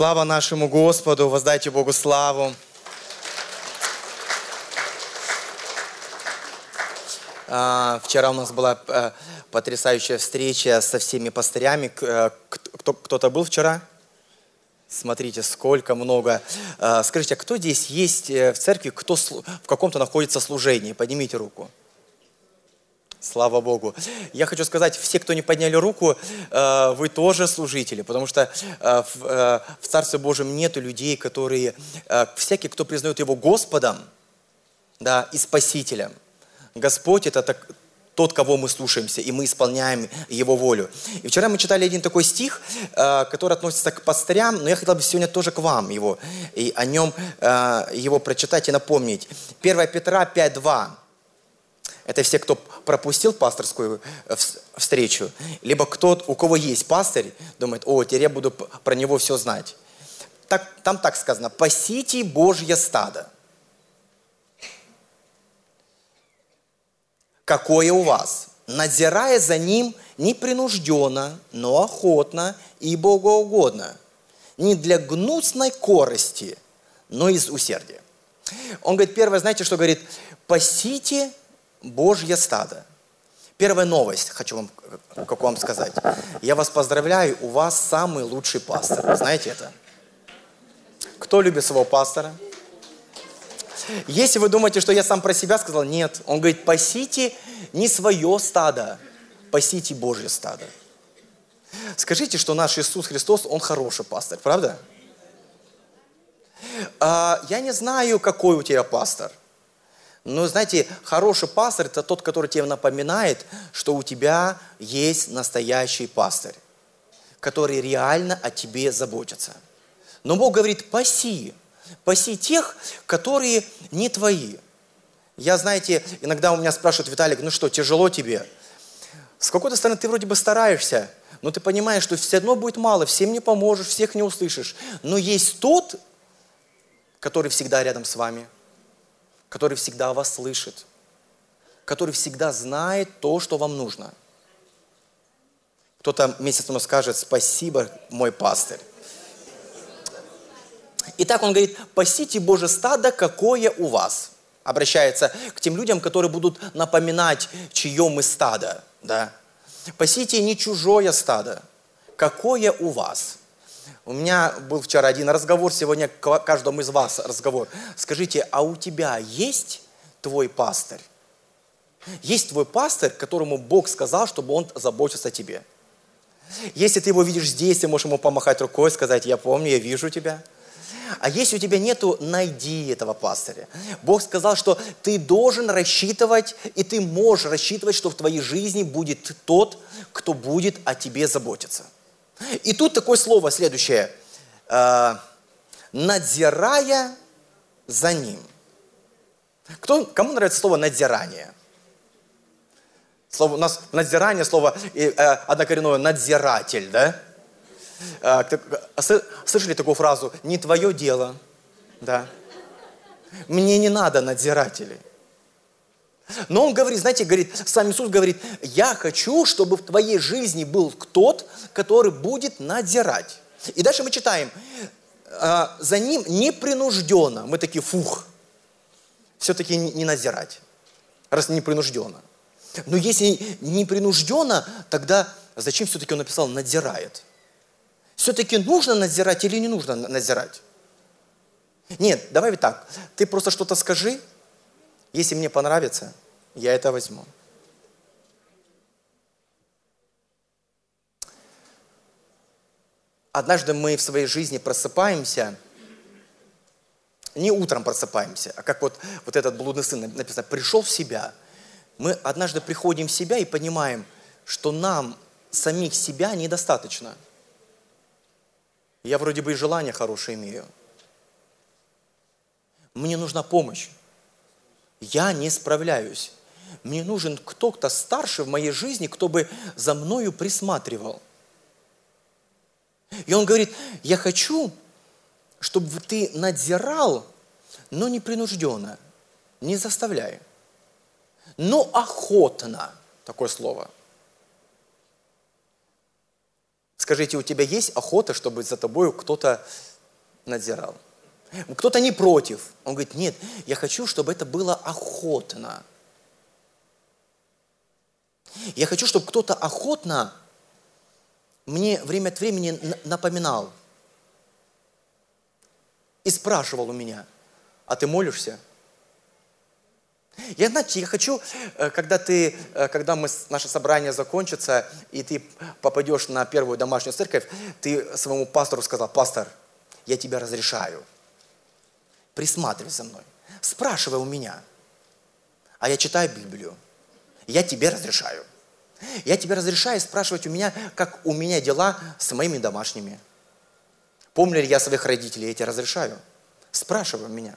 Слава нашему Господу, воздайте Богу славу. А, вчера у нас была а, потрясающая встреча со всеми пастырями. Кто, кто-то был вчера? Смотрите, сколько много. А, скажите, а кто здесь есть э, в церкви, кто в каком-то находится служении? Поднимите руку. Слава Богу. Я хочу сказать, все, кто не подняли руку, э, вы тоже служители, потому что э, э, в Царстве Божьем нету людей, которые, всякий, кто признает Его Господом да, и Спасителем. Господь – это так, тот, кого мы слушаемся, и мы исполняем Его волю. И вчера мы читали один такой стих, который относится к пастырям, но я хотел бы сегодня тоже к вам его, и о нем его прочитать и напомнить. 1 Петра 5.2. Это все, кто пропустил пасторскую э, встречу, либо кто, у кого есть пастырь, думает, о, теперь я буду про него все знать. Так, там так сказано, пасите Божье стадо. Какое у вас? Надзирая за ним непринужденно, но охотно и богоугодно. Не для гнусной корости, но из усердия. Он говорит, первое, знаете, что говорит? Пасите Божье стадо. Первая новость, хочу вам, как вам сказать. Я вас поздравляю, у вас самый лучший пастор. Знаете это? Кто любит своего пастора? Если вы думаете, что я сам про себя сказал, нет. Он говорит, пасите не свое стадо, пасите Божье стадо. Скажите, что наш Иисус Христос, Он хороший пастор, правда? А, я не знаю, какой у тебя пастор. Но, знаете, хороший пастор – это тот, который тебе напоминает, что у тебя есть настоящий пастырь, который реально о тебе заботится. Но Бог говорит, паси, паси тех, которые не твои. Я, знаете, иногда у меня спрашивают, Виталик, ну что, тяжело тебе? С какой-то стороны ты вроде бы стараешься, но ты понимаешь, что все равно будет мало, всем не поможешь, всех не услышишь. Но есть тот, который всегда рядом с вами – который всегда вас слышит, который всегда знает то, что вам нужно. Кто-то месяц тому скажет, спасибо, мой пастырь. Итак, он говорит, пасите Божье стадо, какое у вас. Обращается к тем людям, которые будут напоминать, чье мы стадо. Да? Пасите не чужое стадо, какое у вас. У меня был вчера один разговор, сегодня к каждому из вас разговор. Скажите, а у тебя есть твой пастырь? Есть твой пастырь, которому Бог сказал, чтобы он заботился о тебе. Если ты его видишь здесь, ты можешь ему помахать рукой, сказать, я помню, я вижу тебя. А если у тебя нету, найди этого пастыря. Бог сказал, что ты должен рассчитывать, и ты можешь рассчитывать, что в твоей жизни будет тот, кто будет о тебе заботиться. И тут такое слово следующее. Э, надзирая за ним. Кто, кому нравится слово надзирание? Слово, у нас надзирание, слово э, однокоренное надзиратель, да? Э, слышали такую фразу? Не твое дело, да? Мне не надо надзирателей. Но он говорит, знаете, говорит, сам Иисус говорит, я хочу, чтобы в твоей жизни был тот, который будет надзирать. И дальше мы читаем, «А, за ним непринужденно. Мы такие, фух, все-таки не надзирать, раз непринужденно. Но если непринужденно, тогда зачем все-таки он написал надзирает? Все-таки нужно надзирать или не нужно надзирать? Нет, давай так, ты просто что-то скажи, если мне понравится, я это возьму. Однажды мы в своей жизни просыпаемся, не утром просыпаемся, а как вот, вот этот блудный сын написано, пришел в себя. Мы однажды приходим в себя и понимаем, что нам самих себя недостаточно. Я вроде бы и желание хорошее имею. Мне нужна помощь я не справляюсь. Мне нужен кто-то старше в моей жизни, кто бы за мною присматривал. И он говорит, я хочу, чтобы ты надзирал, но не принужденно, не заставляя, но охотно, такое слово. Скажите, у тебя есть охота, чтобы за тобой кто-то надзирал. Кто-то не против. Он говорит, нет, я хочу, чтобы это было охотно. Я хочу, чтобы кто-то охотно мне время от времени напоминал и спрашивал у меня, а ты молишься? Я, знаете, я хочу, э, когда, ты, э, когда мы, наше собрание закончится, и ты попадешь на первую домашнюю церковь, ты своему пастору сказал, пастор, я тебя разрешаю. Присматривай за мной. Спрашивай у меня. А я читаю Библию. Я тебе разрешаю. Я тебе разрешаю спрашивать у меня, как у меня дела с моими домашними. Помню ли я своих родителей? Я тебе разрешаю. Спрашивай у меня.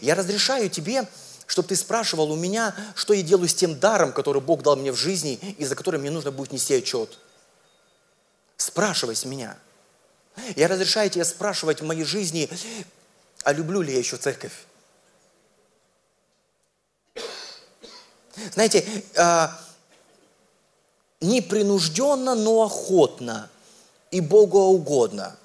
Я разрешаю тебе чтобы ты спрашивал у меня, что я делаю с тем даром, который Бог дал мне в жизни, и за который мне нужно будет нести отчет. Спрашивай с меня. Я разрешаю тебе спрашивать в моей жизни, а люблю ли я еще церковь? Знаете, а, непринужденно, но охотно и Богоугодно.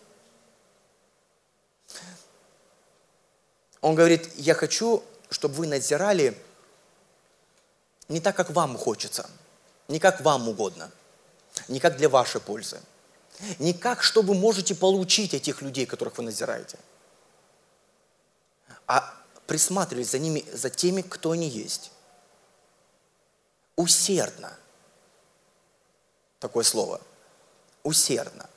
Он говорит, я хочу чтобы вы надзирали не так, как вам хочется, не как вам угодно, не как для вашей пользы, не как, что вы можете получить этих людей, которых вы надзираете, а присматривать за ними, за теми, кто они есть. Усердно. Такое слово. Усердно.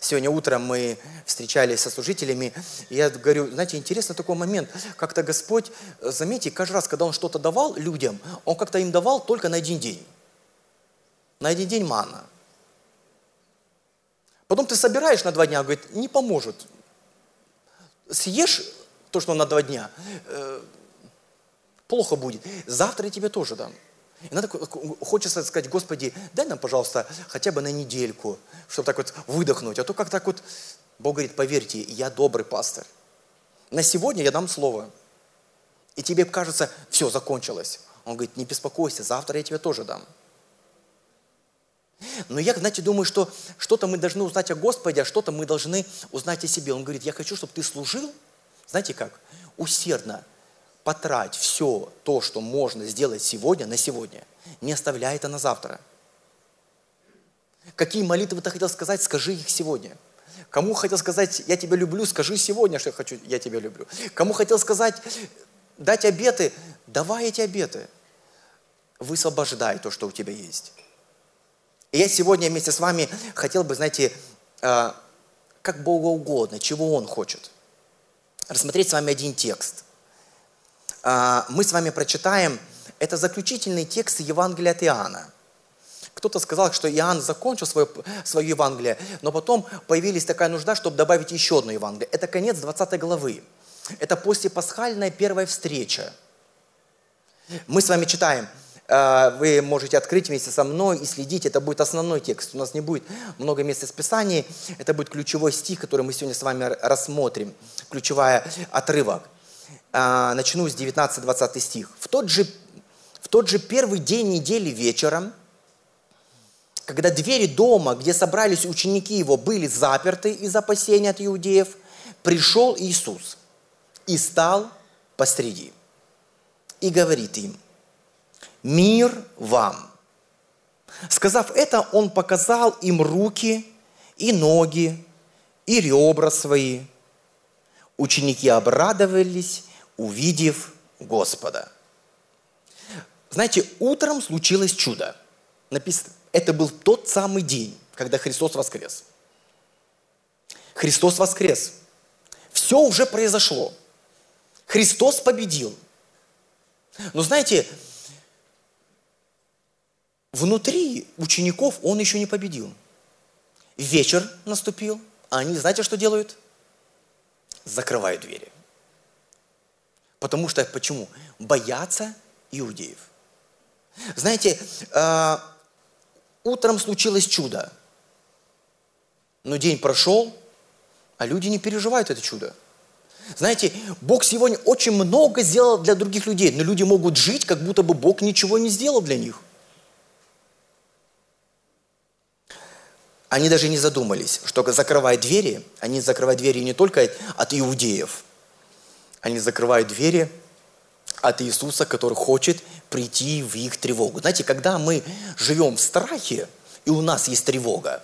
Сегодня утром мы встречались со служителями, и я говорю, знаете, интересный такой момент, как-то Господь, заметьте, каждый раз, когда Он что-то давал людям, Он как-то им давал только на один день. На один день мана. Потом ты собираешь на два дня, говорит, не поможет. Съешь то, что на два дня, э, плохо будет. Завтра я тебе тоже дам. И надо, хочется сказать, Господи, дай нам, пожалуйста, хотя бы на недельку, чтобы так вот выдохнуть. А то как так вот, Бог говорит, поверьте, я добрый пастор. На сегодня я дам слово. И тебе кажется, все, закончилось. Он говорит, не беспокойся, завтра я тебе тоже дам. Но я, знаете, думаю, что что-то мы должны узнать о Господе, а что-то мы должны узнать о себе. Он говорит, я хочу, чтобы ты служил, знаете как, усердно, потрать все то, что можно сделать сегодня, на сегодня. Не оставляй это на завтра. Какие молитвы ты хотел сказать, скажи их сегодня. Кому хотел сказать, я тебя люблю, скажи сегодня, что я хочу, я тебя люблю. Кому хотел сказать, дать обеты, давай эти обеты. Высвобождай то, что у тебя есть. И я сегодня вместе с вами хотел бы, знаете, э, как Богу угодно, чего Он хочет. Рассмотреть с вами один текст – а, мы с вами прочитаем, это заключительный текст Евангелия от Иоанна. Кто-то сказал, что Иоанн закончил свое, свое Евангелие, но потом появилась такая нужда, чтобы добавить еще одно Евангелие. Это конец 20 главы. Это после пасхальная первая встреча. Мы с вами читаем, а, вы можете открыть вместе со мной и следить, это будет основной текст. У нас не будет много мест из Писания, это будет ключевой стих, который мы сегодня с вами рассмотрим, ключевая отрывок – а, начну с 19-20 стих. В тот, же, в тот же первый день недели вечером, когда двери дома, где собрались ученики его, были заперты из опасения от иудеев, пришел Иисус и стал посреди. И говорит им, мир вам. Сказав это, он показал им руки и ноги, и ребра свои. Ученики обрадовались увидев Господа. Знаете, утром случилось чудо. Написано, это был тот самый день, когда Христос воскрес. Христос воскрес. Все уже произошло. Христос победил. Но знаете, внутри учеников он еще не победил. Вечер наступил, а они, знаете, что делают? Закрывают двери. Потому что, почему? Боятся иудеев. Знаете, э, утром случилось чудо, но день прошел, а люди не переживают это чудо. Знаете, Бог сегодня очень много сделал для других людей, но люди могут жить, как будто бы Бог ничего не сделал для них. Они даже не задумались, что закрывая двери, они закрывают двери не только от иудеев, они закрывают двери от Иисуса, который хочет прийти в их тревогу. Знаете, когда мы живем в страхе, и у нас есть тревога,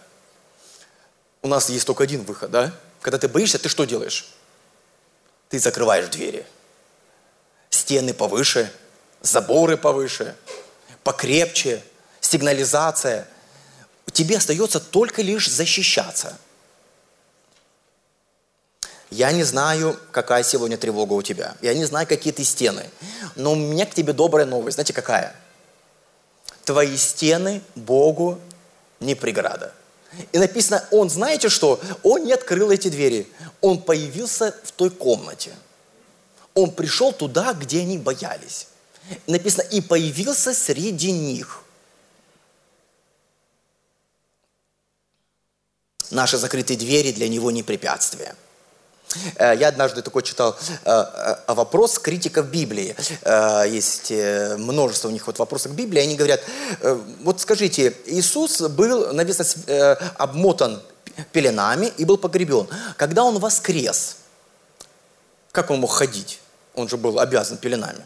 у нас есть только один выход, да? Когда ты боишься, ты что делаешь? Ты закрываешь двери. Стены повыше, заборы повыше, покрепче, сигнализация. Тебе остается только лишь защищаться. Я не знаю, какая сегодня тревога у тебя. Я не знаю, какие ты стены. Но у меня к тебе добрая новость. Знаете, какая? Твои стены Богу не преграда. И написано, он, знаете что? Он не открыл эти двери. Он появился в той комнате. Он пришел туда, где они боялись. Написано, и появился среди них. Наши закрытые двери для него не препятствие. Э, я однажды такой читал э, э, вопрос критиков Библии. Есть множество у них вот вопросов к Библии. Они говорят, вот скажите, Иисус был написано, обмотан пеленами и был погребен. Когда Он воскрес, как Он мог ходить? Он же был обязан пеленами.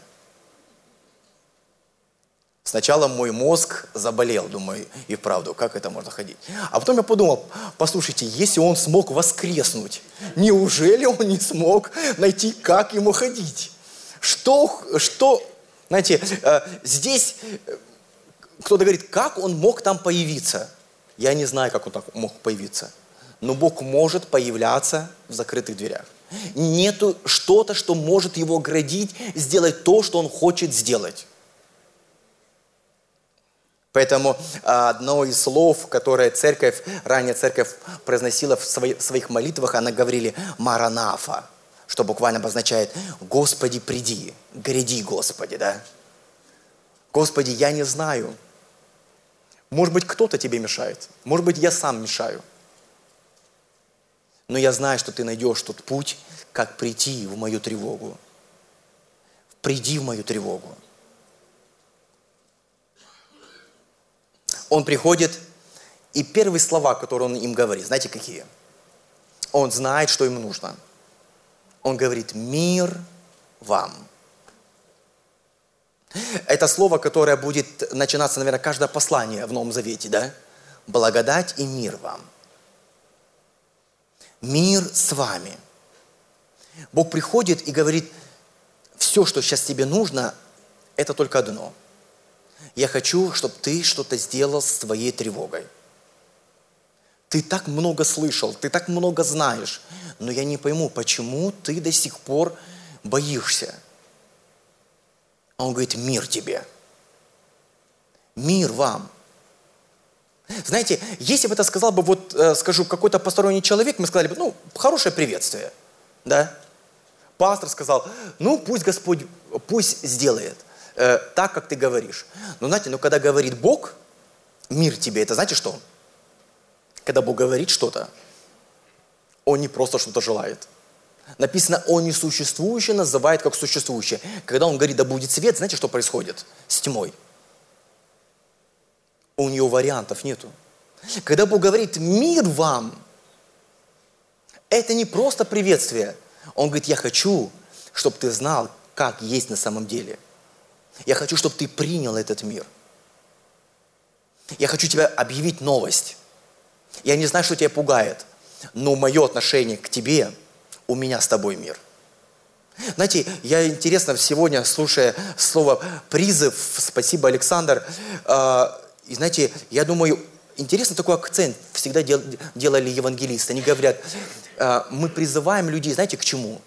Сначала мой мозг заболел, думаю, и вправду, как это можно ходить? А потом я подумал, послушайте, если он смог воскреснуть, неужели он не смог найти, как ему ходить? Что, что, знаете, э, здесь э, кто-то говорит, как он мог там появиться? Я не знаю, как он так мог появиться. Но Бог может появляться в закрытых дверях. Нету что-то, что может его оградить, сделать то, что он хочет сделать. Поэтому а, одно из слов, которое церковь, ранее церковь произносила в своих молитвах, она говорили «маранафа», что буквально обозначает «Господи, приди», «гряди, Господи», да? Господи, я не знаю. Может быть, кто-то тебе мешает. Может быть, я сам мешаю. Но я знаю, что ты найдешь тот путь, как прийти в мою тревогу. Приди в мою тревогу. Он приходит, и первые слова, которые он им говорит, знаете какие? Он знает, что им нужно. Он говорит, мир вам. Это слово, которое будет начинаться, наверное, каждое послание в Новом Завете, да? Благодать и мир вам. Мир с вами. Бог приходит и говорит, все, что сейчас тебе нужно, это только одно – я хочу, чтобы ты что-то сделал с твоей тревогой. Ты так много слышал, ты так много знаешь, но я не пойму, почему ты до сих пор боишься. А он говорит, мир тебе. Мир вам. Знаете, если бы это сказал бы, вот, э, скажу, какой-то посторонний человек, мы сказали бы, ну, хорошее приветствие, да? Пастор сказал, ну, пусть Господь, пусть сделает – э, так, как ты говоришь. Но знаете, но когда говорит Бог, мир тебе, это знаете что? Когда Бог говорит что-то, Он не просто что-то желает. Написано, Он несуществующее называет как существующее. Когда Он говорит, да будет свет, знаете, что происходит с тьмой? У нее вариантов нету. Когда Бог говорит, мир вам, это не просто приветствие. Он говорит, я хочу, чтобы ты знал, как есть на самом деле – я хочу, чтобы ты принял этот мир. Я хочу тебе объявить новость. Я не знаю, что тебя пугает, но мое отношение к тебе, у меня с тобой мир. Знаете, я интересно сегодня, слушая слово призыв, спасибо, Александр, э, и знаете, я думаю, интересно такой акцент всегда дел, делали евангелисты. Они говорят, э, мы призываем людей, знаете, к чему?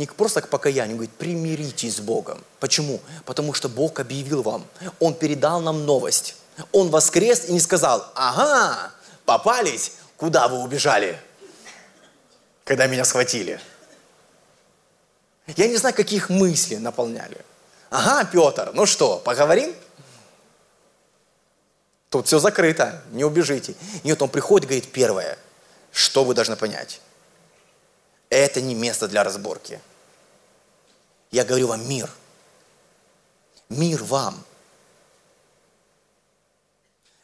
Не просто к покаянию, говорит, примиритесь с Богом. Почему? Потому что Бог объявил вам. Он передал нам новость. Он воскрес и не сказал, ага, попались, куда вы убежали, когда меня схватили. Я не знаю, каких мыслей наполняли. Ага, Петр, ну что, поговорим? Тут все закрыто, не убежите. Нет, он приходит говорит, первое, что вы должны понять это не место для разборки. Я говорю вам мир. Мир вам.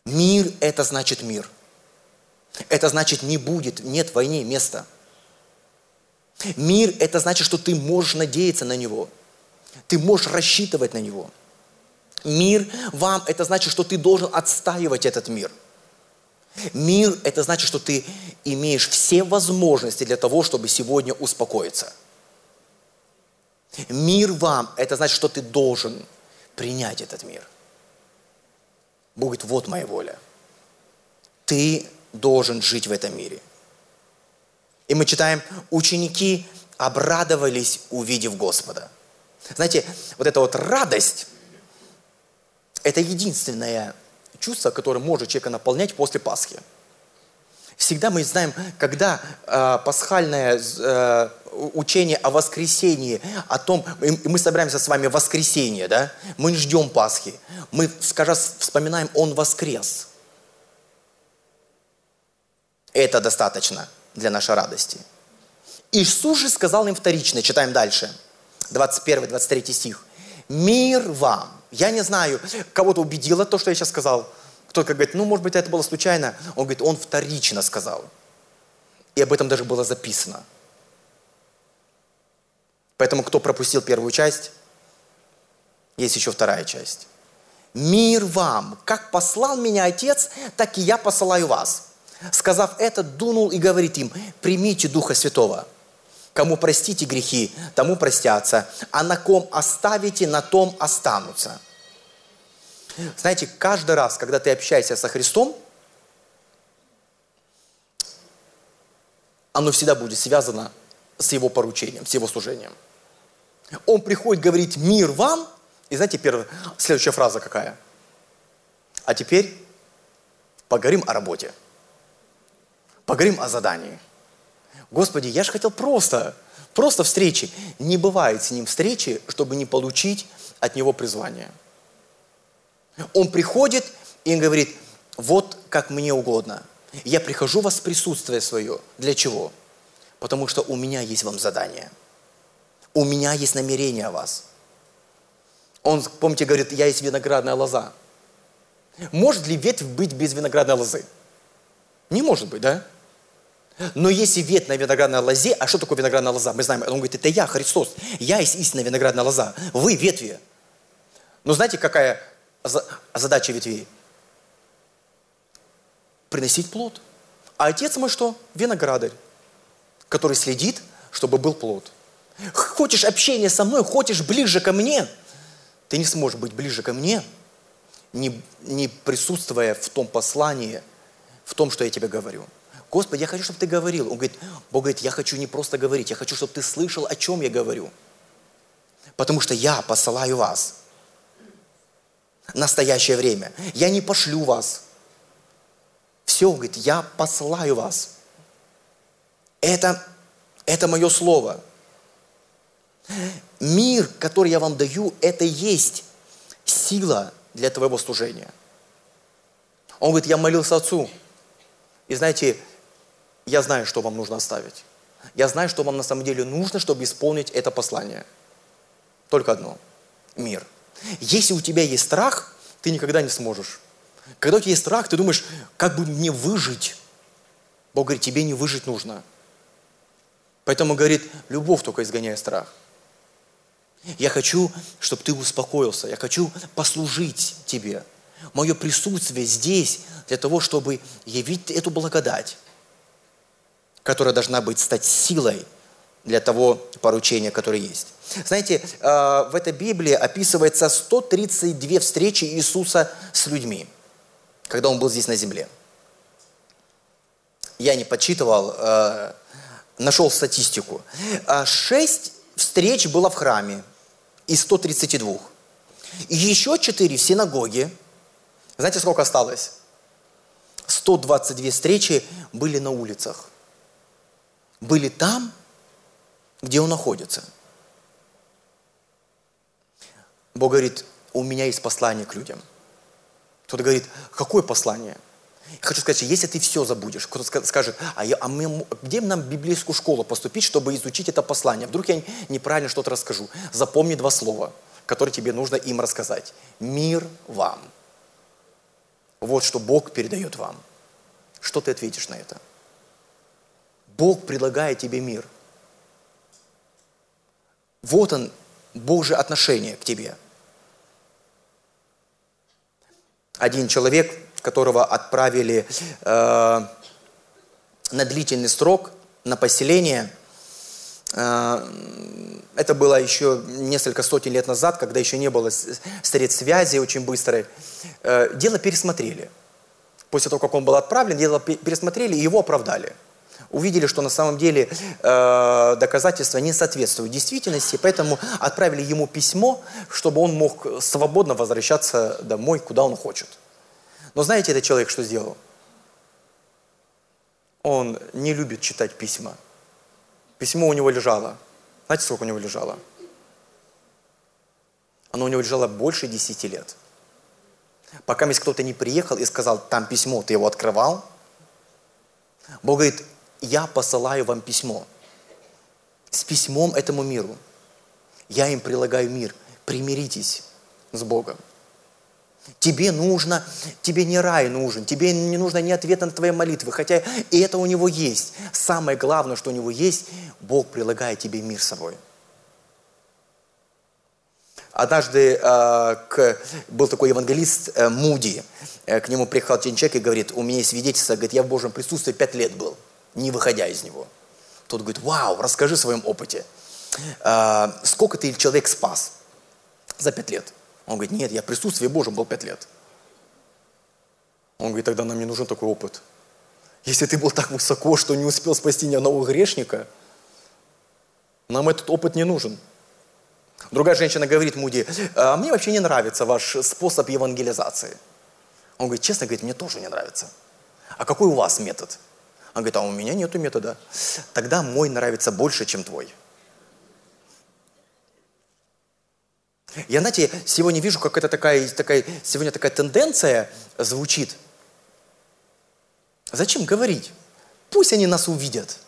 Мир – это значит мир. Это значит, не будет, нет войне места. Мир – это значит, что ты можешь надеяться на него. Ты можешь рассчитывать на него. Мир вам – это значит, что ты должен отстаивать этот мир. Мир – это значит, что ты имеешь все возможности для того, чтобы сегодня успокоиться. Мир вам – это значит, что ты должен принять этот мир. Бог говорит, вот моя воля. Ты должен жить в этом мире. И мы читаем, ученики обрадовались, увидев Господа. Знаете, вот эта вот радость, это единственное чувство, которое может человека наполнять после Пасхи. Всегда мы знаем, когда э, пасхальное э, учение о воскресении, о том, и мы собираемся с вами в воскресенье, да, мы ждем Пасхи, мы, скажем, вспоминаем, Он воскрес. Это достаточно для нашей радости. Иисус же сказал им вторично, читаем дальше, 21-23 стих. «Мир вам». Я не знаю, кого-то убедило то, что я сейчас сказал. Кто-то говорит, ну, может быть, это было случайно. Он говорит, он вторично сказал. И об этом даже было записано. Поэтому, кто пропустил первую часть, есть еще вторая часть. «Мир вам! Как послал меня Отец, так и я посылаю вас». Сказав это, дунул и говорит им, примите Духа Святого. Кому простите грехи, тому простятся, а на ком оставите, на том останутся. Знаете, каждый раз, когда ты общаешься со Христом, оно всегда будет связано с его поручением, с его служением. Он приходит говорить «мир вам», и знаете, первая, следующая фраза какая? А теперь поговорим о работе. Поговорим о задании. Господи, я же хотел просто, просто встречи. Не бывает с ним встречи, чтобы не получить от него призвание. Он приходит и говорит, вот как мне угодно. Я прихожу вас в присутствие свое. Для чего? Потому что у меня есть вам задание. У меня есть намерение о вас. Он, помните, говорит, я есть виноградная лоза. Может ли ветвь быть без виноградной лозы? Не может быть, да? Но если ветвь на виноградной лозе, а что такое виноградная лоза? Мы знаем, он говорит, это я, Христос. Я есть истинная виноградная лоза. Вы ветви. Но знаете, какая задача ветвей? Приносить плод. А отец мой что? Виноградарь, который следит, чтобы был плод. Хочешь общения со мной, хочешь ближе ко мне, ты не сможешь быть ближе ко мне, не, не присутствуя в том послании, в том, что я тебе говорю. Господи, я хочу, чтобы ты говорил. Он говорит, Бог говорит, я хочу не просто говорить, я хочу, чтобы ты слышал, о чем я говорю. Потому что я посылаю вас. Настоящее время. Я не пошлю вас. Все, говорит, я посылаю вас. Это, это мое слово. Мир, который я вам даю, это есть сила для твоего служения. Он говорит, я молился Отцу. И знаете, я знаю, что вам нужно оставить. Я знаю, что вам на самом деле нужно, чтобы исполнить это послание. Только одно – мир. Если у тебя есть страх, ты никогда не сможешь. Когда у тебя есть страх, ты думаешь, как бы мне выжить? Бог говорит, тебе не выжить нужно. Поэтому говорит, любовь только изгоняет страх. Я хочу, чтобы ты успокоился. Я хочу послужить тебе. Мое присутствие здесь для того, чтобы явить эту благодать которая должна быть стать силой для того поручения, которое есть. Знаете, э, в этой Библии описывается 132 встречи Иисуса с людьми, когда Он был здесь на земле. Я не подсчитывал, э, нашел статистику. А шесть встреч было в храме из 132. И еще четыре в синагоге. Знаете, сколько осталось? 122 встречи были на улицах были там, где он находится. Бог говорит, у меня есть послание к людям. Кто-то говорит, какое послание? Хочу сказать, если ты все забудешь, кто-то скажет, а, я, а мы, где нам библейскую школу поступить, чтобы изучить это послание? Вдруг я неправильно что-то расскажу. Запомни два слова, которые тебе нужно им рассказать. Мир вам. Вот что Бог передает вам Что ты ответишь на это? Бог предлагает тебе мир. Вот он, Божье отношение к тебе. Один человек, которого отправили э, на длительный срок на поселение, э, это было еще несколько сотен лет назад, когда еще не было средств связи очень быстрой, э, дело пересмотрели. После того, как он был отправлен, дело пересмотрели и его оправдали – увидели, что на самом деле э, доказательства не соответствуют действительности, поэтому отправили ему письмо, чтобы он мог свободно возвращаться домой, куда он хочет. Но знаете, этот человек что сделал? Он не любит читать письма. Письмо у него лежало. Знаете, сколько у него лежало? Оно у него лежало больше десяти лет. Пока если кто-то не приехал и сказал, там письмо, ты его открывал, Бог говорит, я посылаю вам письмо. С письмом этому миру. Я им прилагаю мир. Примиритесь с Богом. Тебе нужно, тебе не рай нужен, тебе не нужно ни ответа на твои молитвы, хотя и это у него есть. Самое главное, что у него есть, Бог прилагает тебе мир с собой. Однажды э, к, был такой евангелист э, Муди, э, к нему приехал один человек и говорит, у меня есть свидетельство, говорит, я в Божьем присутствии пять лет был не выходя из него. Тот говорит, вау, расскажи о своем опыте. А, сколько ты человек спас за пять лет? Он говорит, нет, я в присутствии Божьем был пять лет. Он говорит, тогда нам не нужен такой опыт. Если ты был так высоко, что не успел спасти ни одного грешника, нам этот опыт не нужен. Другая женщина говорит Муди, а мне вообще не нравится ваш способ евангелизации. Он говорит, честно говорит, мне тоже не нравится. А какой у вас метод? Он говорит, а у меня нету метода. Тогда мой нравится больше, чем твой. Я, знаете, сегодня вижу, как это такая, такая, сегодня такая тенденция звучит. Зачем говорить? Пусть они нас увидят.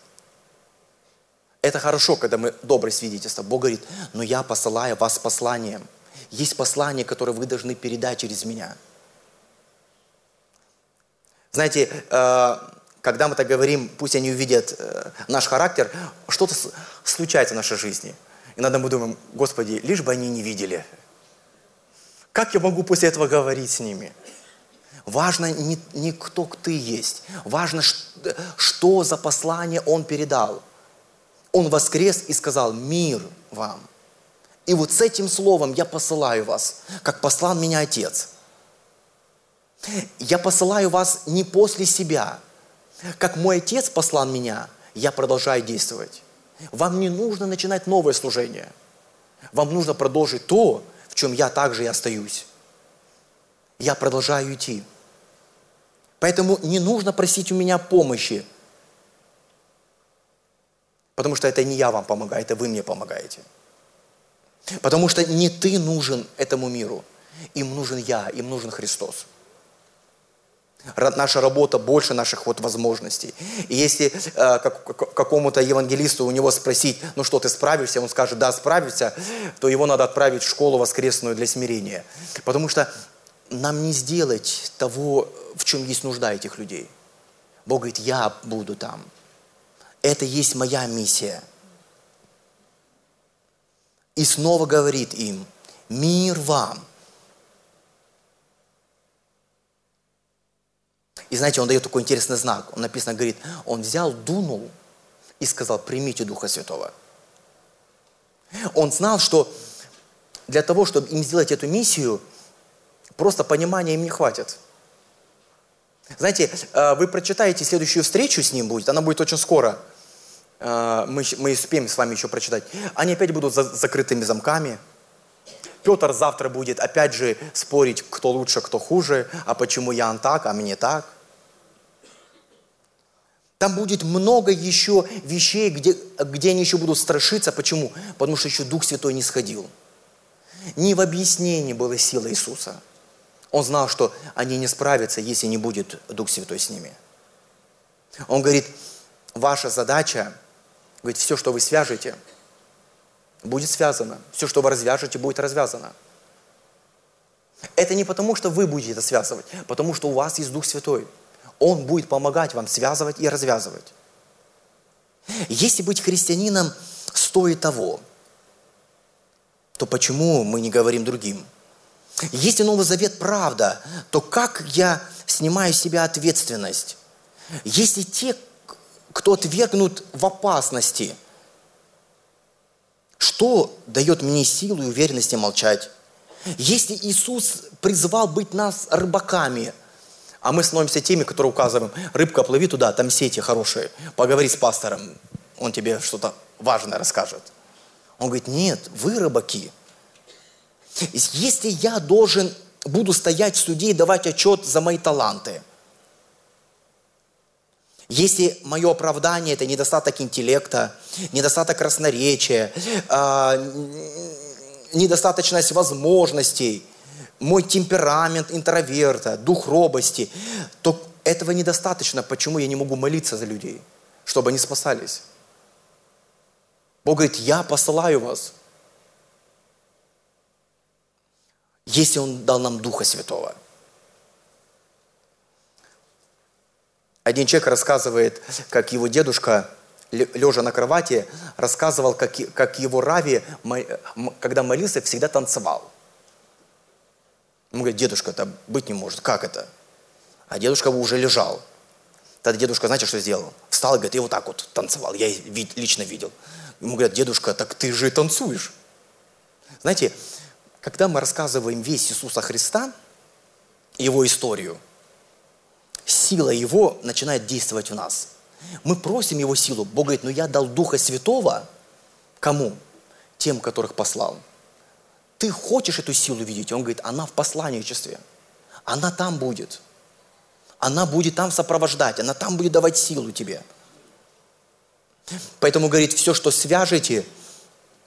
Это хорошо, когда мы доброе свидетельство. Бог говорит, но я посылаю вас посланием. Есть послание, которое вы должны передать через меня. Знаете, э, когда мы так говорим, пусть они увидят э, наш характер, что-то случается в нашей жизни. Иногда мы думаем, Господи, лишь бы они не видели. Как я могу после этого говорить с ними? Важно не, не кто ты есть. Важно, что за послание он передал. Он воскрес и сказал, мир вам. И вот с этим словом я посылаю вас, как послал меня Отец. Я посылаю вас не после себя, как мой отец послал меня, я продолжаю действовать. Вам не нужно начинать новое служение. Вам нужно продолжить то, в чем я также и остаюсь. Я продолжаю идти. Поэтому не нужно просить у меня помощи. Потому что это не я вам помогаю, это вы мне помогаете. Потому что не ты нужен этому миру. Им нужен я, им нужен Христос. Наша работа больше наших вот возможностей. И если э, как, какому-то евангелисту у него спросить, ну что, ты справишься? Он скажет, да, справишься, то его надо отправить в школу воскресную для смирения. Потому что нам не сделать того, в чем есть нужда этих людей. Бог говорит, я буду там. Это есть моя миссия. И снова говорит им, мир вам. И знаете, он дает такой интересный знак. Он написано, говорит, он взял, дунул и сказал, примите Духа Святого. Он знал, что для того, чтобы им сделать эту миссию, просто понимания им не хватит. Знаете, э, вы прочитаете следующую встречу с ним будет, она будет очень скоро. Э, мы, мы успеем с вами еще прочитать. Они опять будут за закрытыми замками. Петр завтра будет опять же спорить, кто лучше, кто хуже, а почему я он так, а мне так. Там будет много еще вещей, где, где они еще будут страшиться. Почему? Потому что еще Дух Святой не сходил. Не в объяснении была сила Иисуса. Он знал, что они не справятся, если не будет Дух Святой с ними. Он говорит, ваша задача, говорит, все, что вы свяжете, будет связано. Все, что вы развяжете, будет развязано. Это не потому, что вы будете это связывать, потому что у вас есть Дух Святой. Он будет помогать вам связывать и развязывать. Если быть христианином стоит того, то почему мы не говорим другим? Если Новый Завет правда, то как я снимаю с себя ответственность? Если те, кто отвергнут в опасности, что дает мне силу и уверенности молчать? Если Иисус призвал быть нас рыбаками, а мы становимся теми, которые указываем, рыбка, плыви туда, там сети хорошие, поговори с пастором, он тебе что-то важное расскажет. Он говорит, нет, вы рыбаки. Если я должен, буду стоять в суде и давать отчет за мои таланты, если мое оправдание – это недостаток интеллекта, недостаток красноречия, э, недостаточность возможностей, мой темперамент интроверта, дух робости, то этого недостаточно. Почему я не могу молиться за людей, чтобы они спасались? Бог говорит, я посылаю вас. Если Он дал нам Духа Святого. Один человек рассказывает, как его дедушка лежа на кровати, рассказывал, как, как его Рави, когда молился, всегда танцевал. Он говорит, дедушка, это быть не может. Как это? А дедушка уже лежал. Тогда дедушка, знаете, что сделал? Встал и говорит, и вот так вот танцевал. Я лично видел. Ему говорят, дедушка, так ты же танцуешь. Знаете, когда мы рассказываем весь Иисуса Христа, его историю, сила его начинает действовать в нас – мы просим Его силу. Бог говорит, ну я дал Духа Святого. Кому? Тем, которых послал. Ты хочешь эту силу видеть? Он говорит, она в посланничестве. Она там будет. Она будет там сопровождать. Она там будет давать силу тебе. Поэтому говорит, все, что свяжете,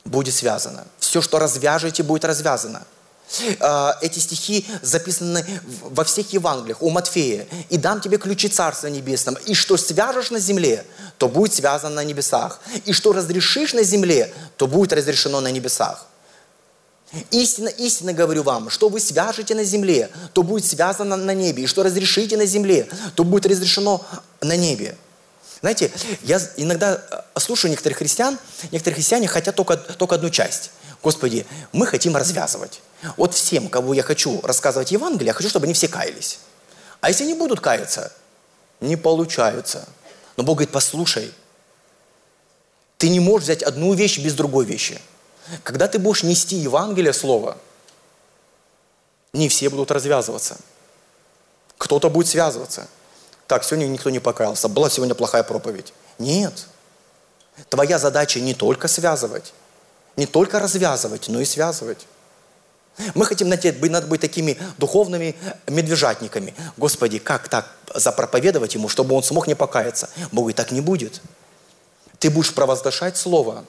будет связано. Все, что развяжете, будет развязано. А, эти стихи записаны во всех Евангелиях, у Матфея. «И дам тебе ключи Царства Небесного, и что свяжешь на земле, то будет связано на небесах, и что разрешишь на земле, то будет разрешено на небесах». Истинно, истинно говорю вам, что вы свяжете на земле, то будет связано на небе, и что разрешите на земле, то будет разрешено на небе. Знаете, я иногда э, слушаю некоторых христиан, некоторые христиане хотят только, только одну часть. Господи, мы хотим развязывать. Вот всем, кого я хочу рассказывать Евангелие, я хочу, чтобы они все каялись. А если не будут каяться, не получаются. Но Бог говорит, послушай, ты не можешь взять одну вещь без другой вещи. Когда ты будешь нести Евангелие, Слово, не все будут развязываться. Кто-то будет связываться. Так, сегодня никто не покаялся. Была сегодня плохая проповедь. Нет. Твоя задача не только связывать, не только развязывать, но и связывать. Мы хотим надо быть такими духовными медвежатниками. Господи, как так запроповедовать ему, чтобы он смог не покаяться? Бог и так не будет. Ты будешь провозглашать Слово,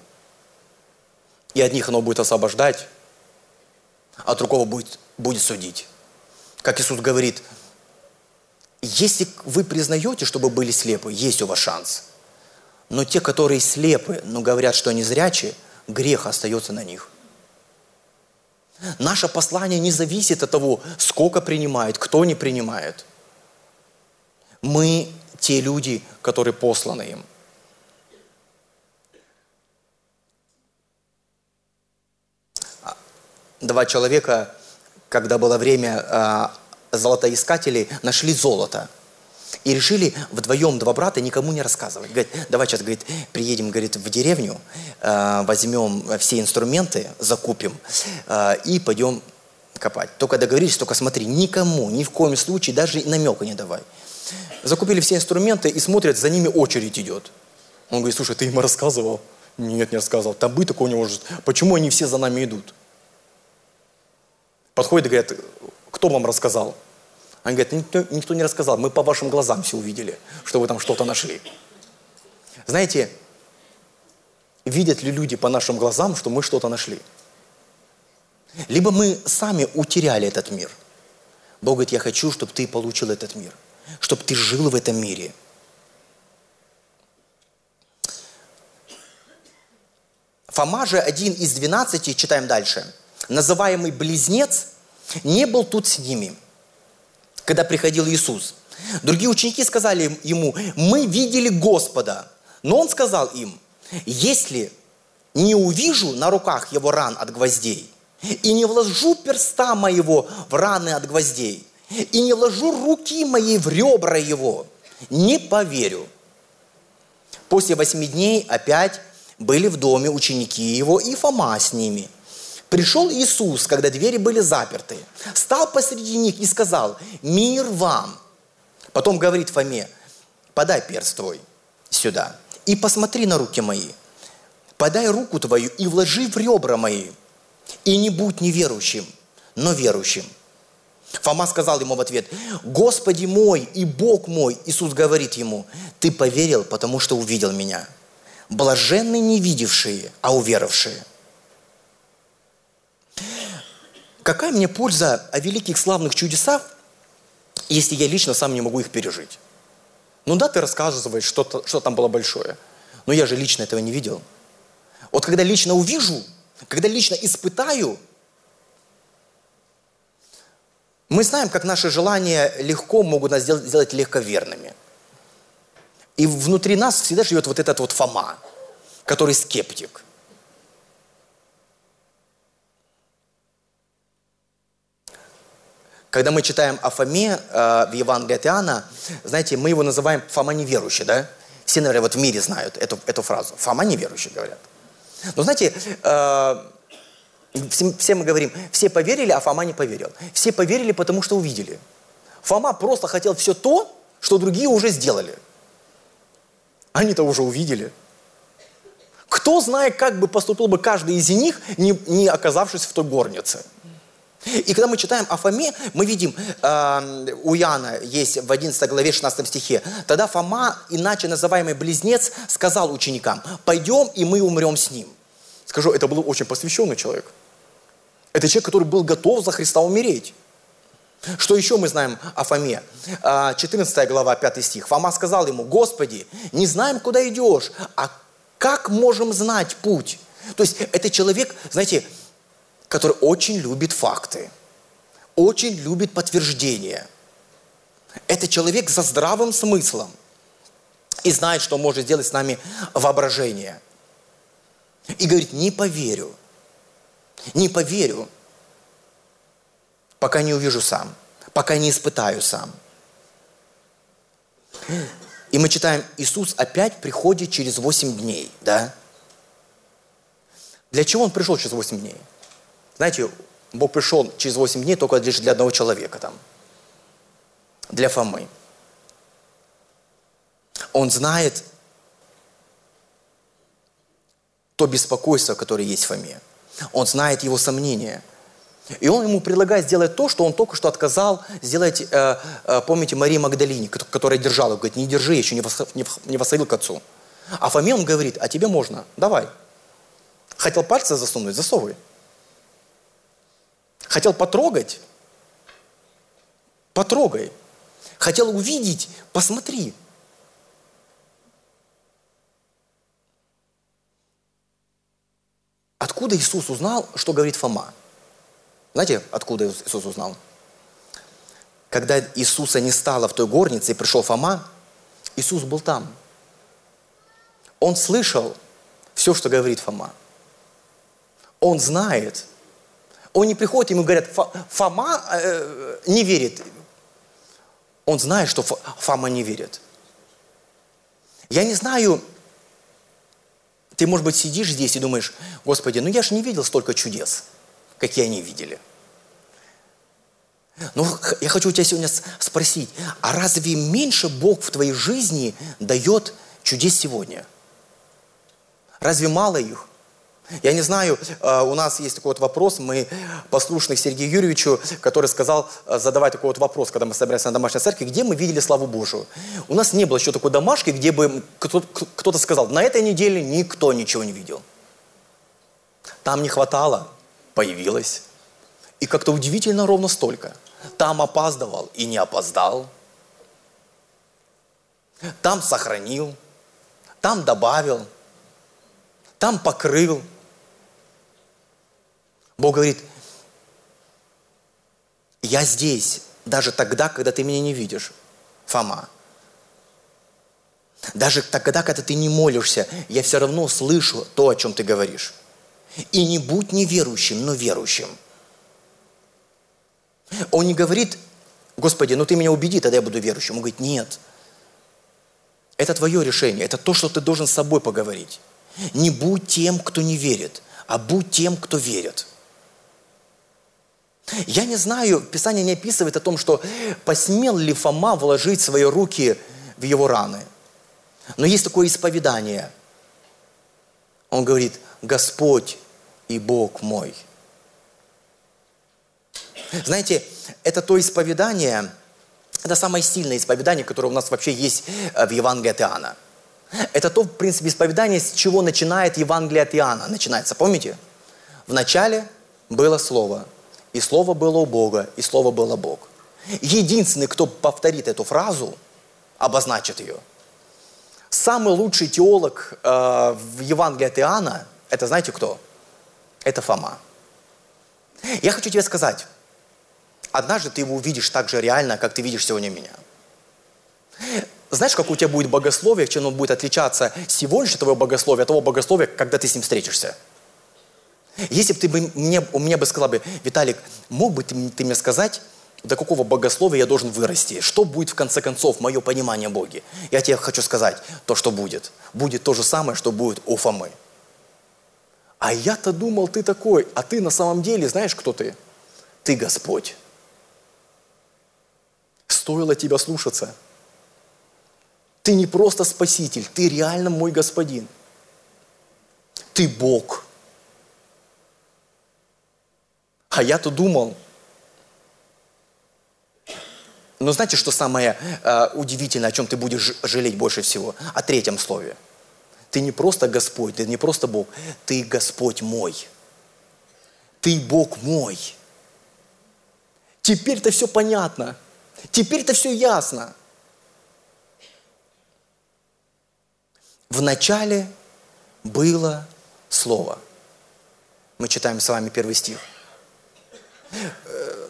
и одних оно будет освобождать, а другого будет, будет судить. Как Иисус говорит, если вы признаете, что вы были слепы, есть у вас шанс. Но те, которые слепы, но говорят, что они зрячие, грех остается на них. Наше послание не зависит от того, сколько принимает, кто не принимает. Мы те люди, которые посланы им. Два человека, когда было время а, золотоискателей, нашли золото – и решили вдвоем, два брата, никому не рассказывать. Говорит, давай сейчас, говорит, приедем, говорит, в деревню, э, возьмем все инструменты, закупим э, и пойдем копать. Только договорились, только смотри, никому, ни в коем случае, даже намека не давай. Закупили все инструменты и смотрят, за ними очередь идет. Он говорит, слушай, ты ему рассказывал? Нет, не рассказывал. Там быть такого не может. Почему они все за нами идут? Подходит и говорят, кто вам рассказал? Они говорят, никто, никто не рассказал, мы по вашим глазам все увидели, что вы там что-то нашли. Знаете, видят ли люди по нашим глазам, что мы что-то нашли? Либо мы сами утеряли этот мир. Бог говорит, я хочу, чтобы ты получил этот мир, чтобы ты жил в этом мире. Фома же один из двенадцати, читаем дальше, называемый близнец, не был тут с ними – когда приходил Иисус. Другие ученики сказали ему, мы видели Господа. Но он сказал им, если не увижу на руках его ран от гвоздей, и не вложу перста моего в раны от гвоздей, и не вложу руки моей в ребра его, не поверю. После восьми дней опять были в доме ученики его и Фома с ними. Пришел Иисус, когда двери были заперты, стал посреди них и сказал, мир вам. Потом говорит Фоме, подай перст твой сюда и посмотри на руки мои. Подай руку твою и вложи в ребра мои. И не будь неверующим, но верующим. Фома сказал ему в ответ, «Господи мой и Бог мой!» Иисус говорит ему, «Ты поверил, потому что увидел меня. Блаженны не видевшие, а уверовавшие». Какая мне польза о великих славных чудесах, если я лично сам не могу их пережить? Ну да, ты рассказываешь, что, что там было большое, но я же лично этого не видел. Вот когда лично увижу, когда лично испытаю – мы знаем, как наши желания легко могут нас сделать легковерными. И внутри нас всегда живет вот этот вот Фома, который скептик. Когда мы читаем о Фоме э, в Евангелии от Иоанна, знаете, мы его называем Фома неверующий, да? Все, наверное, вот в мире знают эту, эту фразу. Фома неверующий, говорят. Но знаете, э, все, все мы говорим, все поверили, а Фома не поверил. Все поверили, потому что увидели. Фома просто хотел все то, что другие уже сделали. Они-то уже увидели. Кто знает, как бы поступил бы каждый из них, не, не оказавшись в той горнице. И когда мы читаем о Фоме, мы видим, э, у Иоанна есть в 11 главе 16 стихе, тогда Фома, иначе называемый близнец, сказал ученикам, пойдем и мы умрем с ним. Скажу, это был очень посвященный человек – это человек, который был готов за Христа умереть. Что еще мы знаем о Фоме? 14 а, глава, 5 стих. Фома сказал ему, Господи, не знаем, куда идешь, а как можем знать путь? То есть это человек, знаете, который очень любит факты, очень любит подтверждения. Это человек со здравым смыслом и знает, что может сделать с нами воображение. И говорит, не поверю. Не поверю, пока не увижу сам, пока не испытаю сам. И мы читаем, Иисус опять приходит через 8 дней, да? Для чего Он пришел через 8 дней? Знаете, Бог пришел через 8 дней только лишь для одного человека там. Для Фомы. Он знает то беспокойство, которое есть в Фоме. Он знает его сомнения. И он ему предлагает сделать то, что он только что отказал сделать, э, э, помните, Марии Магдалине, которая держала, говорит, не держи, еще не, вос, не, не восходил к отцу. А Фоме он говорит, а тебе можно, давай. Хотел пальцы засунуть, засовывай. Хотел потрогать, потрогай. Хотел увидеть, посмотри. Откуда Иисус узнал, что говорит Фома? Знаете, откуда Иисус узнал? Когда Иисуса не стало в той горнице и пришел Фома, Иисус был там. Он слышал все, что говорит Фома. Он знает. Он не приходит, ему говорят, Фома э, не верит. Он знает, что Фома не верит. Я не знаю, ты, может быть, сидишь здесь и думаешь, Господи, ну я же не видел столько чудес, какие они видели. Но я хочу у тебя сегодня спросить, а разве меньше Бог в твоей жизни дает чудес сегодня? Разве мало их? Я не знаю, э, у нас есть такой вот вопрос, мы послушны Сергею Юрьевичу, который сказал э, задавать такой вот вопрос, когда мы собирались на домашней церкви, где мы видели славу Божию. У нас не было еще такой домашки, где бы кто-то сказал, на этой неделе никто ничего не видел. Там не хватало, появилось. И как-то удивительно ровно столько. Там опаздывал и не опоздал. Там сохранил, там добавил, там покрыл, Бог говорит, я здесь, даже тогда, когда ты меня не видишь. Фома. Даже тогда, когда ты не молишься, я все равно слышу то, о чем ты говоришь. И не будь неверующим, но верующим. Он не говорит, Господи, ну ты меня убеди, тогда я буду верующим. Он говорит, нет. Это твое решение, это то, что ты должен с собой поговорить. Не будь тем, кто не верит, а будь тем, кто верит. Я не знаю, Писание не описывает о том, что посмел ли Фома вложить свои руки в его раны. Но есть такое исповедание. Он говорит, Господь и Бог мой. Знаете, это то исповедание, это самое сильное исповедание, которое у нас вообще есть э, в Евангелии от Иоанна. Это то, в принципе, исповедание, с чего начинает Евангелие от Иоанна. Начинается, помните? В начале было Слово, и Слово было у Бога, и Слово было Бог. Единственный, кто повторит эту фразу, обозначит ее. Самый лучший теолог э, в Евангелии от Иоанна, это знаете кто? Это Фома. Я хочу тебе сказать, однажды ты его увидишь так же реально, как ты видишь сегодня меня. Знаешь, как у тебя будет богословие, чем оно будет отличаться сегодняшнего твоего богословия от того богословия, когда ты с ним встретишься? Если бы ты бы мне, у меня бы сказал бы, Виталик, мог бы ты, ты мне сказать, до какого богословия я должен вырасти? Что будет в конце концов, мое понимание Боги? Я тебе хочу сказать, то, что будет. Будет то же самое, что будет у Фомы. А я-то думал, ты такой, а ты на самом деле, знаешь, кто ты? Ты Господь. Стоило тебя слушаться. Ты не просто спаситель, ты реально мой господин. Ты Бог. А я-то думал. Но знаете, что самое э, удивительное, о чем ты будешь жалеть больше всего? О третьем слове – ты не просто Господь, ты не просто Бог, ты Господь мой. Ты Бог мой. Теперь-то все понятно. Теперь-то все ясно. В начале было Слово. Мы читаем с вами первый стих. Э,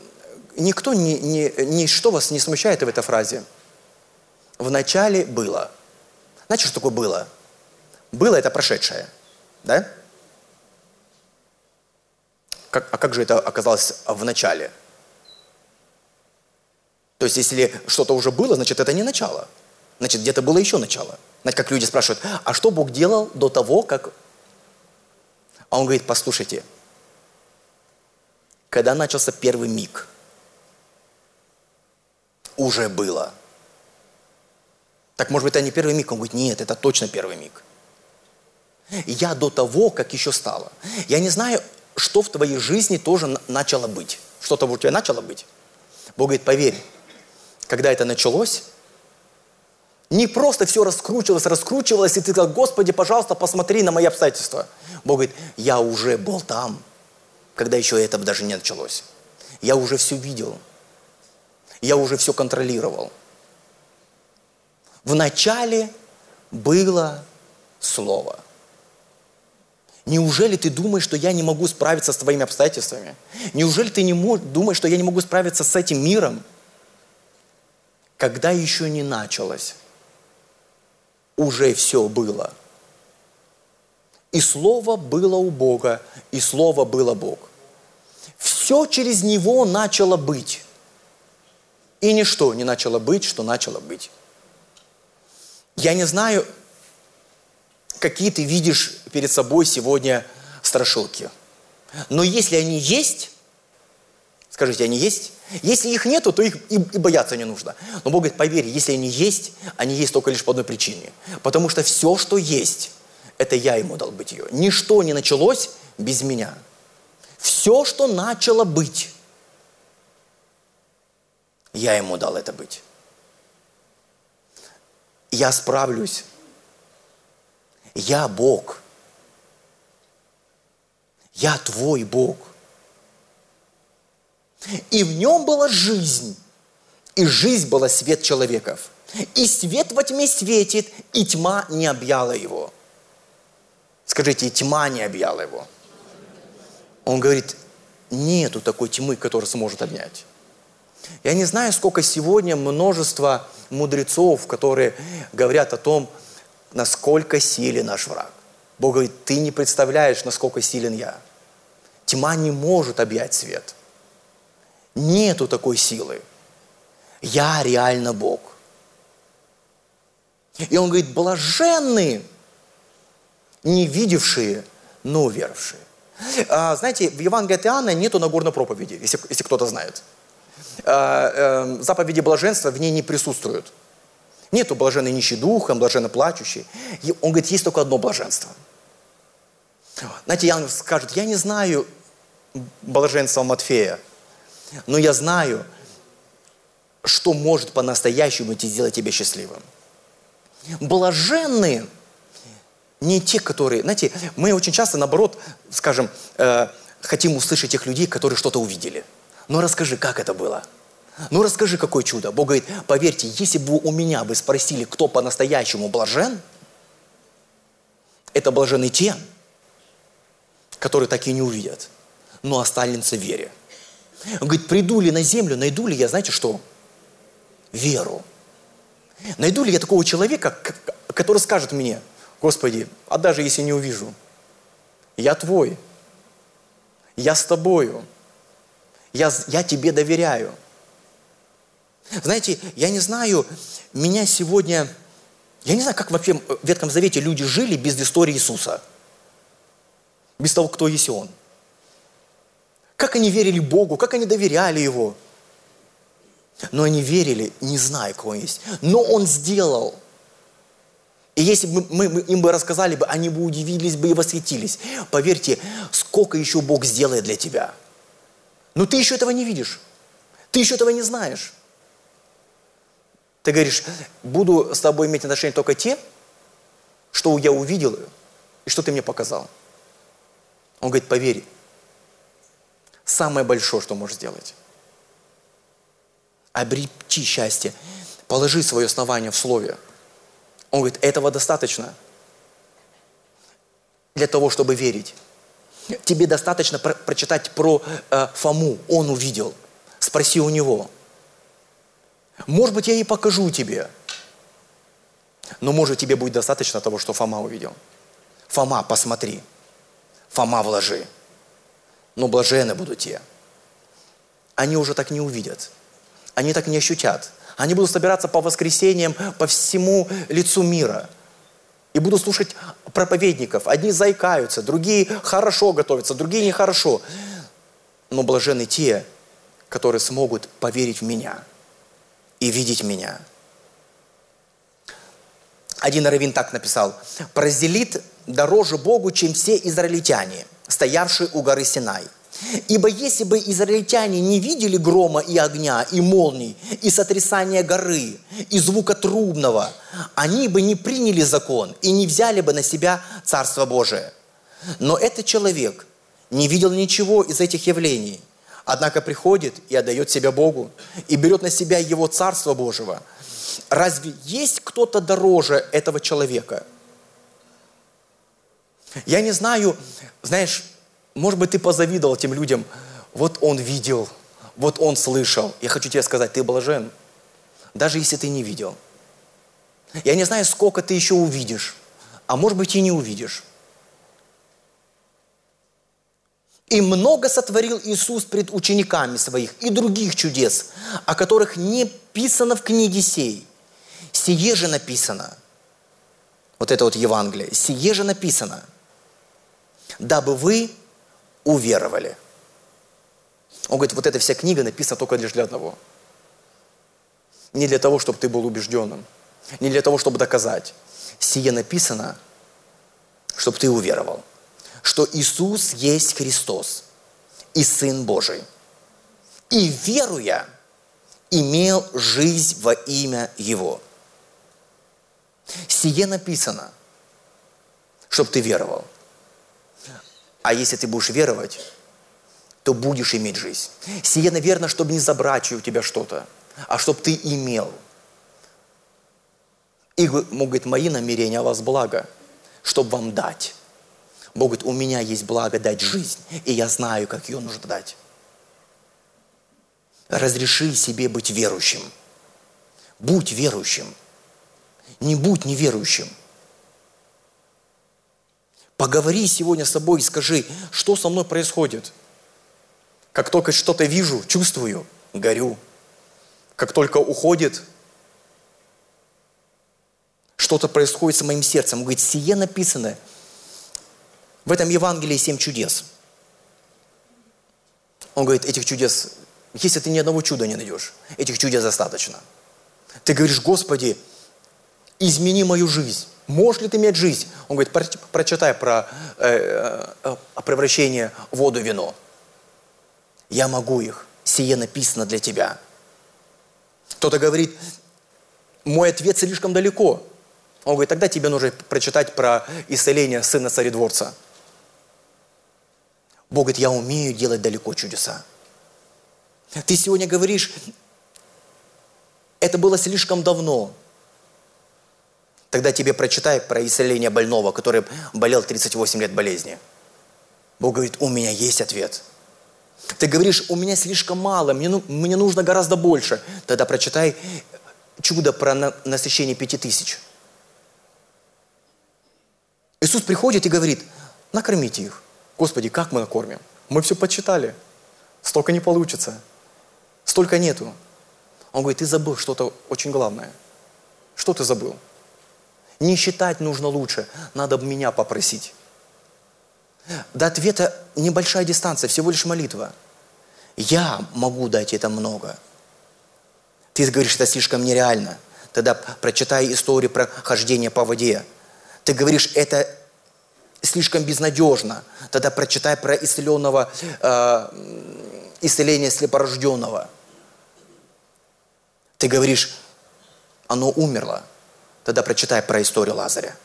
никто, ни, ни, ничто вас не смущает в этой фразе. В начале было. Знаете, что такое было? Было это прошедшее, да? Как, а как же это оказалось в начале? То есть, если что-то уже было, значит, это не начало. Значит, где-то было еще начало. Знаете, как люди спрашивают, а что Бог делал до того, как... А он говорит, послушайте, когда начался первый миг, уже было. Так, может быть, это не первый миг? Он говорит, нет, это точно первый миг. Я до того, как еще стало. Я не знаю, что в твоей жизни тоже начало быть. Что-то у тебя начало быть. Бог говорит, поверь, когда это началось, не просто все раскручивалось, раскручивалось, и ты сказал, Господи, пожалуйста, посмотри на мои обстоятельства. Бог говорит, я уже был там, когда еще это даже не началось. Я уже все видел. Я уже все контролировал. В начале было Слово – Неужели ты думаешь, что я не могу справиться с твоими обстоятельствами? Неужели ты не мож, думаешь, что я не могу справиться с этим миром? Когда еще не началось, уже все было. И Слово было у Бога, и Слово было Бог. Все через Него начало быть. И ничто не начало быть, что начало быть. Я не знаю, какие ты видишь перед собой сегодня страшилки. Но если они есть, скажите, они есть? Если их нету, то их и, бояться не нужно. Но Бог говорит, поверь, если они есть, они есть только лишь по одной причине. Потому что все, что есть, это я ему дал быть ее. Ничто не началось без меня. Все, что начало быть, я ему дал это быть. Я справлюсь я Бог. Я твой Бог. И в нем была жизнь. И жизнь была свет человеков. И свет во тьме светит, и тьма не объяла его. Скажите, и тьма не объяла его. Он говорит, нету такой тьмы, которая сможет обнять. Я не знаю, сколько сегодня множество мудрецов, которые говорят о том, насколько силен наш враг. Бог говорит, ты не представляешь, насколько силен я. Тьма не может объять свет. Нету такой силы. Я реально Бог. И он говорит, блаженные, не видевшие, но уверовавшие. А, знаете, в Евангелии от Иоанна нету Нагорной проповеди, если, если кто-то знает. А, а, заповеди блаженства в ней не присутствуют. Нету блаженный нищий духом, блаженно плачущий. Он говорит, есть только одно блаженство. Знаете, Иоанн скажет, я не знаю блаженства Матфея, но я знаю, что может по-настоящему сделать тебя счастливым. Блаженные не те, которые, знаете, мы очень часто, наоборот, скажем, э, хотим услышать тех людей, которые что-то увидели. Но расскажи, как это было? Ну расскажи, какое чудо. Бог говорит, поверьте, если бы у меня бы спросили, кто по-настоящему блажен, это блажены те, которые так и не увидят, но останутся в вере. Он говорит, приду ли на землю, найду ли я, знаете что? Веру. Найду ли я такого человека, который скажет мне, Господи, а даже если не увижу, я Твой, я с Тобою, я, я Тебе доверяю. Знаете, я не знаю, меня сегодня, я не знаю, как вообще в Ветхом Завете люди жили без истории Иисуса, без того, кто есть Он. Как они верили Богу, как они доверяли Его. Но они верили, не зная, кто Он есть. Но Он сделал – и если бы мы, мы им бы рассказали бы, они бы удивились бы и восхитились. Поверьте, сколько еще Бог сделает для тебя. Но ты еще этого не видишь. Ты еще этого не знаешь. Ты говоришь, буду с тобой иметь отношения только те, что я увидел и что ты мне показал. Он говорит, поверь, самое большое, что можешь сделать. Обрети счастье. Положи свое основание в слове. Он говорит, этого достаточно для того, чтобы верить. Тебе достаточно про прочитать про э, Фому, он увидел. Спроси у него. Может быть, я и покажу тебе. Но может тебе будет достаточно того, что Фома увидел. Фома, посмотри. Фома, вложи. Но блажены будут те. Они уже так не увидят. Они так не ощутят. Они будут собираться по воскресеньям по всему лицу мира. И будут слушать проповедников. Одни заикаются, другие хорошо готовятся, другие нехорошо. Но блажены те, которые смогут поверить в меня и видеть меня. Один раввин так написал. «Прозелит дороже Богу, чем все израильтяне, стоявшие у горы Синай». Ибо если бы израильтяне не видели грома и огня, и молний, и сотрясания горы, и звука трубного, они бы не приняли закон и не взяли бы на себя Царство Божие. Но этот человек не видел ничего из этих явлений, однако приходит и отдает себя Богу, и берет на себя Его Царство Божьего. Разве есть кто-то дороже этого человека? Я не знаю, знаешь, может быть, ты позавидовал тем людям, вот он видел, вот он слышал. Я хочу тебе сказать, ты блажен, даже если ты не видел. Я не знаю, сколько ты еще увидишь, а может быть и не увидишь. И много сотворил Иисус пред учениками своих и других чудес, о которых не писано в книге сей. Сие же написано. Вот это вот Евангелие. Сие же написано. Дабы вы уверовали. Он говорит, вот эта вся книга написана только лишь для одного. Не для того, чтобы ты был убежденным. Не для того, чтобы доказать. Сие написано, чтобы ты уверовал. Что Иисус есть Христос и Сын Божий. И веруя, имел жизнь во имя Его. Сие написано, чтобы ты веровал. А если ты будешь веровать, то будешь иметь жизнь. Сие, наверное, чтобы не забрать у тебя что-то, а чтобы ты имел. И Бог говорит, мои намерения о вас благо, чтобы вам дать. Бог говорит, у меня есть благо дать жизнь, и я знаю, как ее нужно дать. разреши себе быть верующим. Будь верующим. Не будь неверующим. Поговори сегодня с собой и скажи, что со мной происходит. Как только что-то вижу, чувствую, горю. Как только уходит, что-то происходит с моим сердцем. Он говорит, сие написано. В этом Евангелии семь чудес. Он говорит, этих чудес, если ты ни одного чуда не найдешь, этих чудес достаточно. Ты говоришь, Господи, измени мою жизнь. Можешь ли ты иметь жизнь? Он говорит, прочитай про э, э, превращение воду в вино. Я могу их. Сие написано для тебя. Кто-то говорит, мой ответ слишком далеко. Он говорит, тогда тебе нужно прочитать про исцеление сына царедворца. Бог говорит, я умею делать далеко чудеса. Ты сегодня говоришь, это было слишком давно. Тогда тебе прочитай про исцеление больного, который болел 38 лет болезни. Бог говорит, у меня есть ответ. Ты говоришь, у меня слишком мало, мне, ну, мне нужно гораздо больше. Тогда прочитай чудо про насыщение пяти тысяч. Иисус приходит и говорит, накормите их. Господи, как мы накормим? Мы все подсчитали. Столько не получится. Столько нету. Он говорит, ты забыл что-то очень главное. Что ты забыл? Не считать нужно лучше, надо меня попросить. До ответа небольшая дистанция, всего лишь молитва. Я могу дать это много. Ты говоришь, это слишком нереально. Тогда прочитай историю про хождение по воде. Ты говоришь, это слишком безнадежно. Тогда прочитай про исцеленного, э, исцеление слепорожденного. Ты говоришь, оно умерло. Тогда прочитай про историю Лазаря.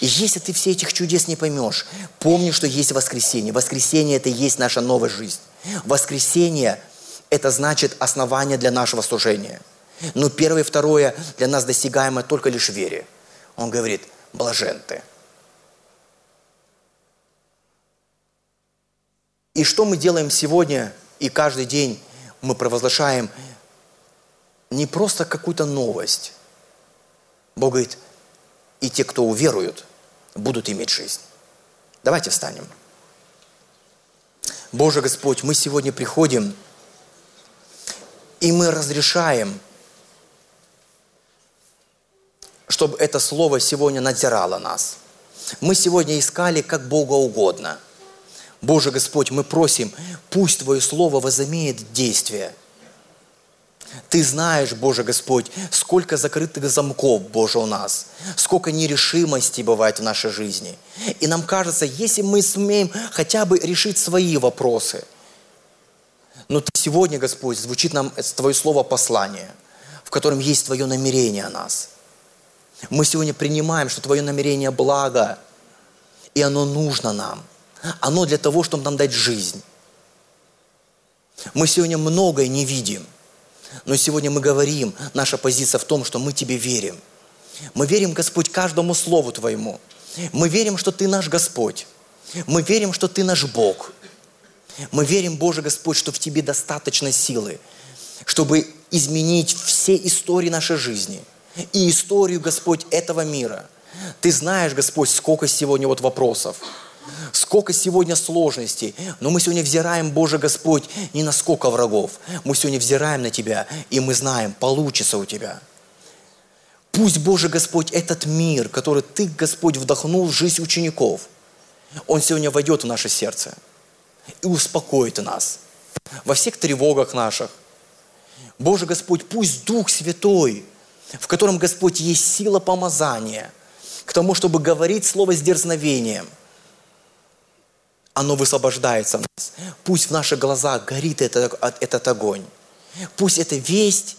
И если ты все этих чудес не поймешь, помни, что есть воскресенье. Воскресенье – это и есть наша новая жизнь. Воскресенье – это значит основание для нашего служения. Но первое и второе для нас достигаемо только лишь в вере. Он говорит, блажен ты. И что мы делаем сегодня и каждый день мы провозглашаем не просто какую-то новость. Бог говорит, и те, кто уверуют, будут иметь жизнь. Давайте встанем. Боже Господь, мы сегодня приходим, и мы разрешаем, чтобы это слово сегодня надзирало нас. Мы сегодня искали как Бога угодно. Боже Господь, мы просим, пусть Твое Слово возымеет действие – ты знаешь, Боже Господь, сколько закрытых замков, Боже, у нас, сколько нерешимости бывает в нашей жизни. И нам кажется, если мы сумеем хотя бы решить свои вопросы, но сегодня, Господь, звучит нам Твое слово послание, в котором есть Твое намерение о нас. Мы сегодня принимаем, что Твое намерение благо, и оно нужно нам. Оно для того, чтобы нам дать жизнь. Мы сегодня многое не видим – но сегодня мы говорим, наша позиция в том, что мы Тебе верим. Мы верим, Господь, каждому Слову Твоему. Мы верим, что Ты наш Господь. Мы верим, что Ты наш Бог. Мы верим, Боже Господь, что в Тебе достаточно силы, чтобы изменить все истории нашей жизни и историю, Господь, этого мира. Ты знаешь, Господь, сколько сегодня вот вопросов. Сколько сегодня сложностей, но мы сегодня взираем, Боже Господь, не на сколько врагов. Мы сегодня взираем на Тебя, и мы знаем, получится у Тебя. Пусть, Боже Господь, этот мир, который Ты, Господь, вдохнул в жизнь учеников, он сегодня войдет в наше сердце и успокоит нас во всех тревогах наших. Боже Господь, пусть Дух Святой, в котором, Господь, есть сила помазания, к тому, чтобы говорить слово с дерзновением – оно высвобождается в нас. Пусть в наших глазах горит этот, этот огонь. Пусть эта весть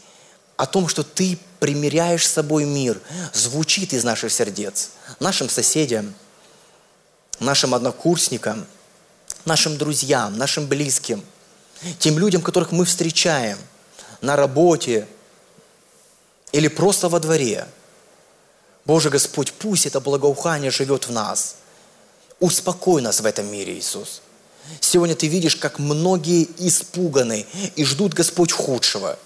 о том, что ты примиряешь с собой мир, звучит из наших сердец. Нашим соседям, нашим однокурсникам, нашим друзьям, нашим близким, тем людям, которых мы встречаем на работе или просто во дворе. Боже Господь, пусть это благоухание живет в нас – Успокой нас в этом мире, Иисус. Сегодня ты видишь, как многие испуганы и ждут Господь худшего.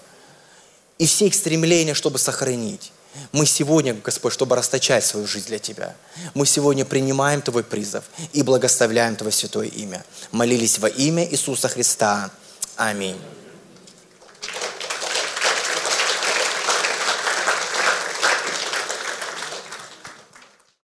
И все их стремления, чтобы сохранить. Мы сегодня, Господь, чтобы расточать свою жизнь для Тебя. Мы сегодня принимаем Твой призыв и благословляем Твое святое имя. Молились во имя Иисуса Христа. Аминь.